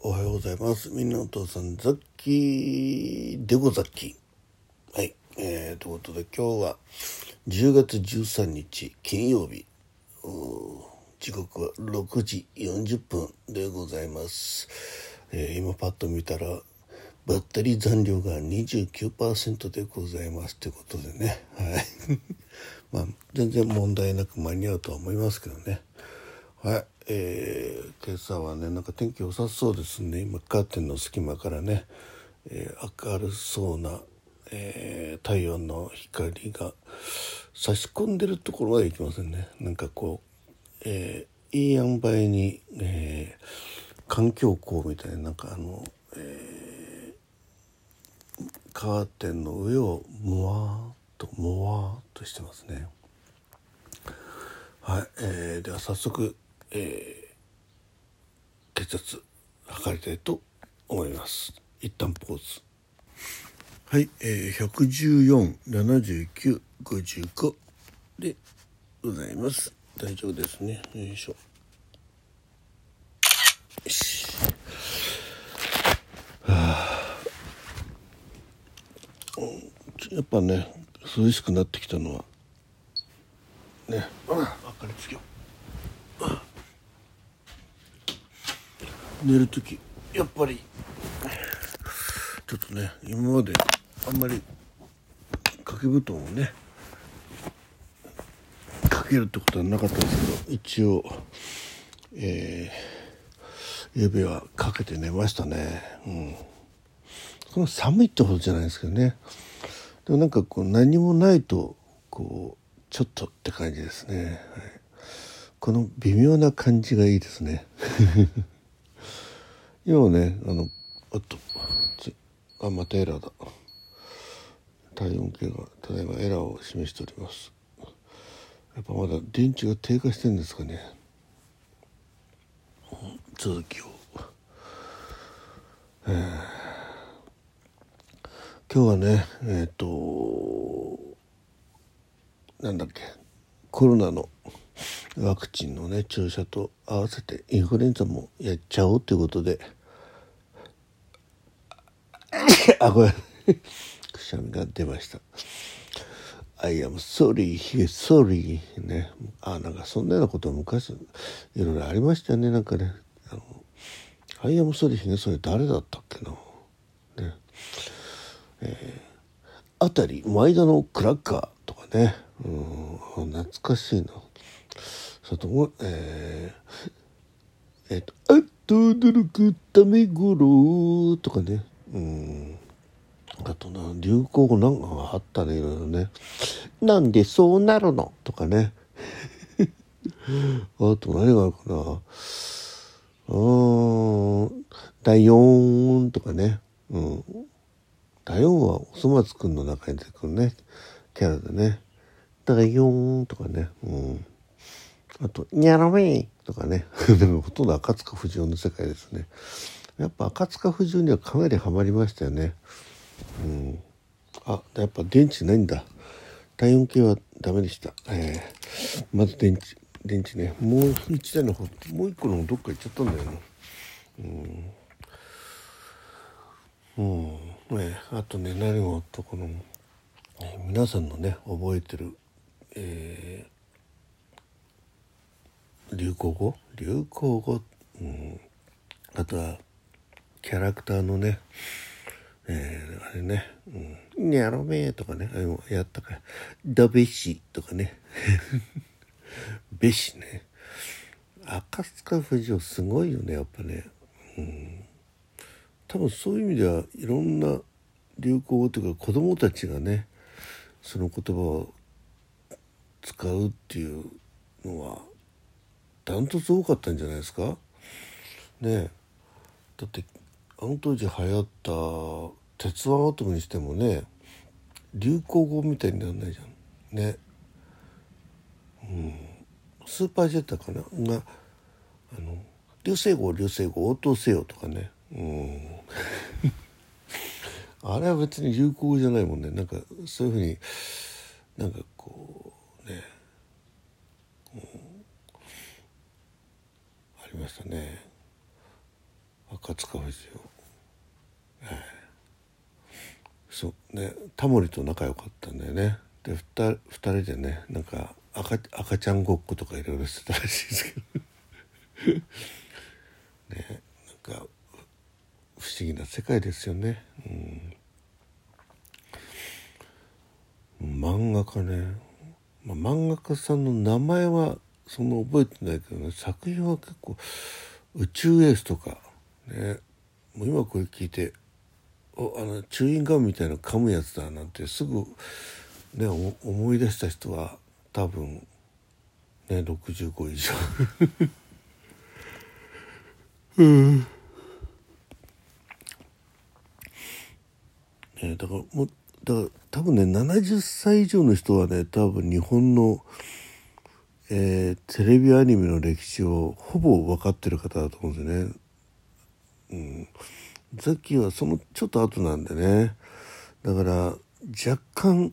おはようございます。みんなお父さん、ザッキーでござっき。はい。えー、ということで今日は10月13日金曜日。時刻は6時40分でございます。えー今パッと見たら、バッテリー残量が29%でございますということでね。はい。まあ、全然問題なく間に合うとは思いますけどね。はい、えー今朝はねなんか天気良さそうですね。今カーテンの隙間からね、えー明るそうな、えー太陽の光が差し込んでるところまで行きませんね。なんかこう、えーいい塩梅に、えー環境光みたいななんかあの、えーカーテンの上をもわーっともわーっとしてますね。はい、えーでは早速、えー血圧測りたいと思います。一旦ポーズ。はい、えー、1147955でございます。大丈夫ですね。よいしょ。よしはあ。うんやっぱね涼しくなってきたのはね、あ、明かりつけよう。寝る時。やっぱり。ちょっとね今まであんまり掛け布団をねかけるってことはなかったんですけど一応えー、指はかけて寝ましたね。うん。その寒いってほどじゃないですけどね。でもなんかこう何もないとこうちょっとって感じですね、はい、この微妙な感じがいいですね。今ねあのあとあまたエラーだ。体温計がただいまエラーを示しております。やっぱまだ電池が低下してるんですかね。続きを。今日はねえっ、となんだっけ。コロナのワクチンのね注射と合わせてインフルエンザもやっちゃおうということで あごめん。くしゃみが出ました。I am sorry, he is sorry ね。あなんかそんなようなこと昔いろいろありましたよねなんかね。あの I am sorry, he is sorry 誰だったっけな。ね。えあたり前田のクラッカーとかね。うん懐かしいな。それともえー、えっ、と「あっと驚くためごろ」とかね。うん。あとな流行語なんかあったねいろいろね「なんでそうなるの?」とかね。あと何があるかな。うーん「第4」とかね。うん。第4はおそ松くんの中に出てくるね。キャラでね「第4」とかね。うん。あと「にゃらめ」とかね。でもほとんど赤塚不二夫の世界ですね。やっぱ赤塚不二夫にはかなりハマりましたよね。うん。あやっぱ電池ないんだ。体温計はダメでした。えー、まず電池電池ね。もう一台の方もう一個のどっか行っちゃったんだよな。うん。うん、ね、あとね何をとこの、え皆さんのね覚えてる、えー流行語？流行語、うん、あとはキャラクターのねえー、あれね「うん、にゃろめ」とかね。あれもやったか。ら「だべし」とかね「べし」ね。赤塚不二夫すごいよねやっぱね。うん。多分そういう意味ではいろんな流行語というか子供たちがねその言葉を使うっていうのはダントツ多かったんじゃないですか？ねだってあの当時流行った「鉄腕アトム」にしてもね流行語みたいにならないじゃん。ね。うん。スーパージェットかな？があの流星号流星号応答せよとかね。うん。あれは別に流行語じゃないもんね。なんかそういうふうになんかこうね、うん。ありましたね。赤赤塚不二夫、え。ー、そう。ねタモリと仲良かったんだよね。で 2, 2人でねなんか赤赤ちゃんごっことかいろいろしてたらしいですけど。ねなんか不思議な世界ですよね。うん。漫画家ね、まあ、漫画家さんの名前はそんな覚えてないけどね。作品は結構宇宙エースとかね。もう今これ聞いておあのチューインガムみたいなの噛むやつだなんてすぐね思い出した人は多分ね65以上。うん。ねだからもうだから多分ね70歳以上の人はね多分日本の、えー、テレビアニメの歴史をほぼ分かってる方だと思うんですよね。ザッキーはそのちょっと後なんでね。だから若干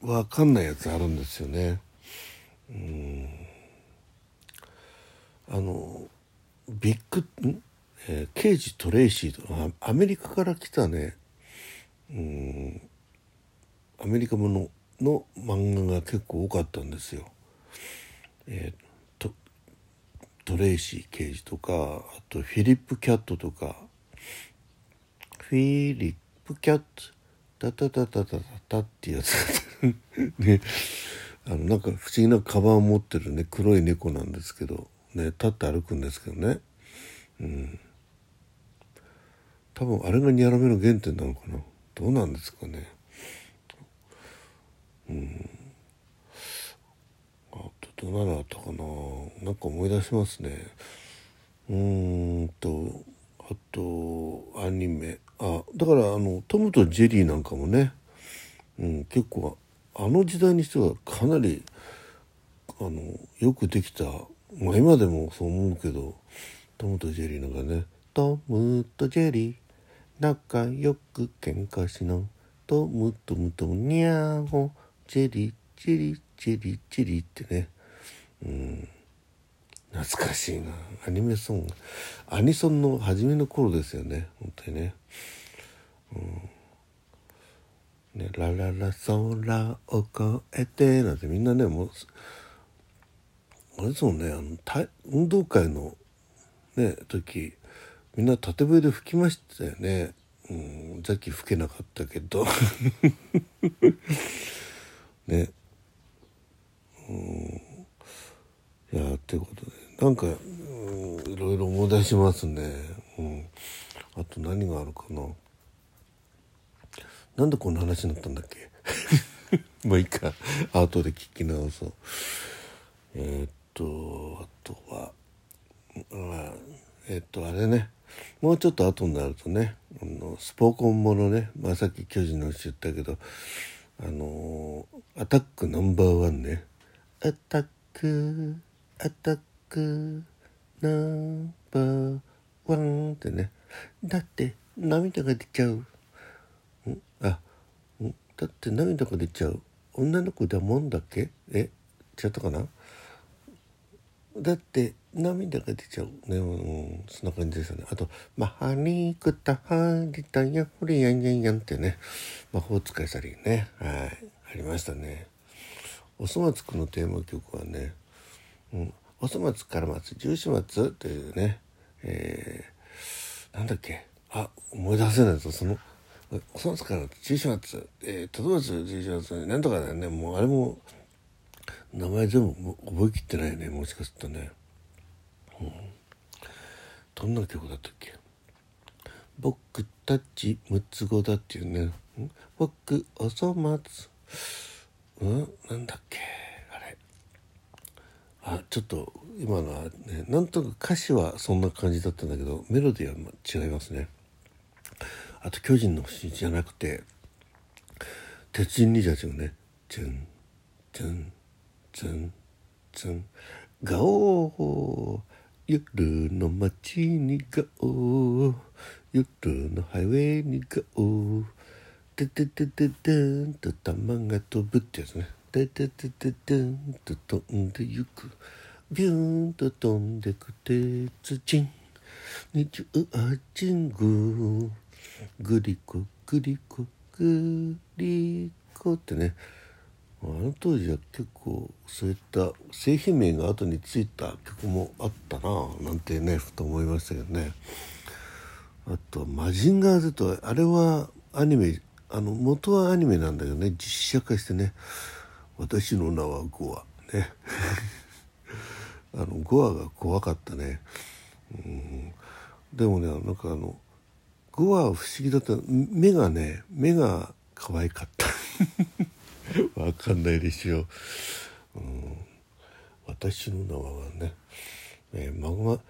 分かんないやつあるんですよね。うん。あのディック、えー、刑事トレイシーとアメリカから来たね。うん。アメリカものの漫画が結構多かったんですよ。えー、トトレイシー刑事とかあとフィリックス・キャットとか。フィリックス・キャットタタタタタタタっていうやつ。ね。あのなんか不思議なカバンを持ってるね。黒い猫なんですけど。ね立って歩くんですけどね。うん。多分あれがニャラメの原点なのかな。どうなんですかね。うん。あとどんなのあったかな。なんか思い出しますね。うんと。あとアニメ。あだからあのトムとジェリーなんかもね、うん、結構あの時代にしてはかなりあのよくできた。まあ今でもそう思うけどトムとジェリーなんかね「トムとジェリー仲良く喧嘩しなトムトムトムニャーゴジェリージェリージェリージェリーってね。うん。懐かしいな。アニメソング。アニソンの初めの頃ですよね。本当にね。うん。ねラララ空を越えてなんてみんなねもうあれですもんねあの運動会のね時みんな縦笛で吹きましたよね。うん、さっき吹けなかったけど。ね。うん。いやってことでなんか、うん、いろいろ思い出しますね。うん。あと何があるかな。なんでこんな話になったんだっけ？まあいいか。後で聞き直そう。えー、っとあとはあえー、っとあれね。もうちょっと後になるとねあのスポコンものね、まあ、さっき巨人の牛言ったけどあのー、アタックナンバーワンね。アタックアタックナンバーワンってね。だって涙が出ちゃう。ん。あん。だって涙が出ちゃう。女の子だもんだっけ？え？違ったかな？だって涙が出ちゃう。ね、うん、そんな感じですよね。あと「マハニクタハリタヤフリヤンヤンヤン」ってね。魔法使いサリーね。はい。ありましたね。おそ松くんのテーマ曲はね「うん、おそ松から松十四松」というねえー、なんだっけ？あ思い出せないぞそのおそ松から十四松えー、とど松十四松なんとかだよね。もうあれも名前全部覚えきってないね。もしかするとね、うん、どんな曲だったっけ？僕たち六つ子だっていうね。僕おそ松うん？なんだっけ？あちょっと今のはねなんとなく歌詞はそんな感じだったんだけどメロディーは違いますね。あと巨人の星じゃなくて鉄人兄たちがね「チュンチュンツンツン。ガオー夜の街にガオー。夜のハイウェイにガオー。てててててんと玉が飛ぶってやつね。てててててんと飛んでゆくビューンと飛んでく鉄人日中あちんぐグリコグリコグリコってね。あの当時は結構そういった製品名が後についた曲もあったななんてねふと思いましたけどね。あと「マジンガー Z」あれはアニメあの元はアニメなんだけどね実写化してね「私の名はゴア」ね。あのゴアが怖かったね。うん。でもねなんかあのゴアは不思議だった。目がね目が可愛かった。わかんないでしょ。う、うん、私の名はね、えー、マグマ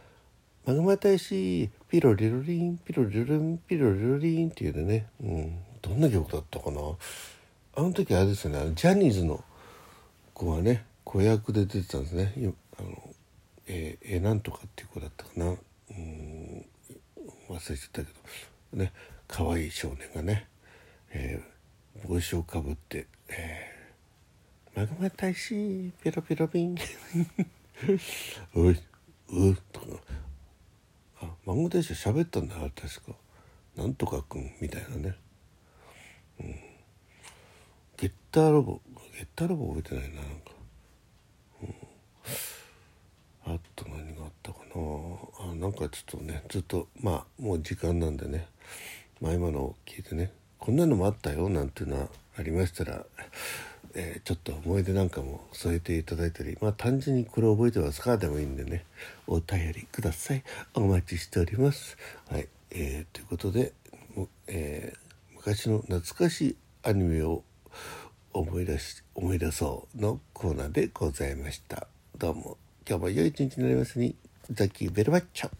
マグマ大使ピロリロリンピロリロリンピロリロリンっていうね、うん、どんな曲だったかな。あの時あれですよねジャニーズの子がね子役で出てたんですね。あのえー、えー、なんとかっていう子だったかな。うん忘れちゃったけど。ね可愛い少年がね、えー、帽子をかぶって、えー、マグマ大使ペロペロビン おいうとか。あマグマ大使喋ったんだ確か。なんとかくんみたいなね。うん、ゲッターロボ。ゲッターロボ覚えてないななんか、うん、あと何があったかな。あなんかちょっとねずっとまあもう時間なんでね、まあ、今のを聞いてね。こんなのもあったよなんていうのはありましたら、えー、ちょっと思い出なんかも添えていただいたり。まあ単純にこれ覚えてますかでもいいんでね。お便りください。お待ちしております。はい、えー、ということで、えー昔の懐かしいアニメを思い出し思い出そうのコーナーでございました。どうも。今日も良い一日になりますに。ザキーベルバッチョ。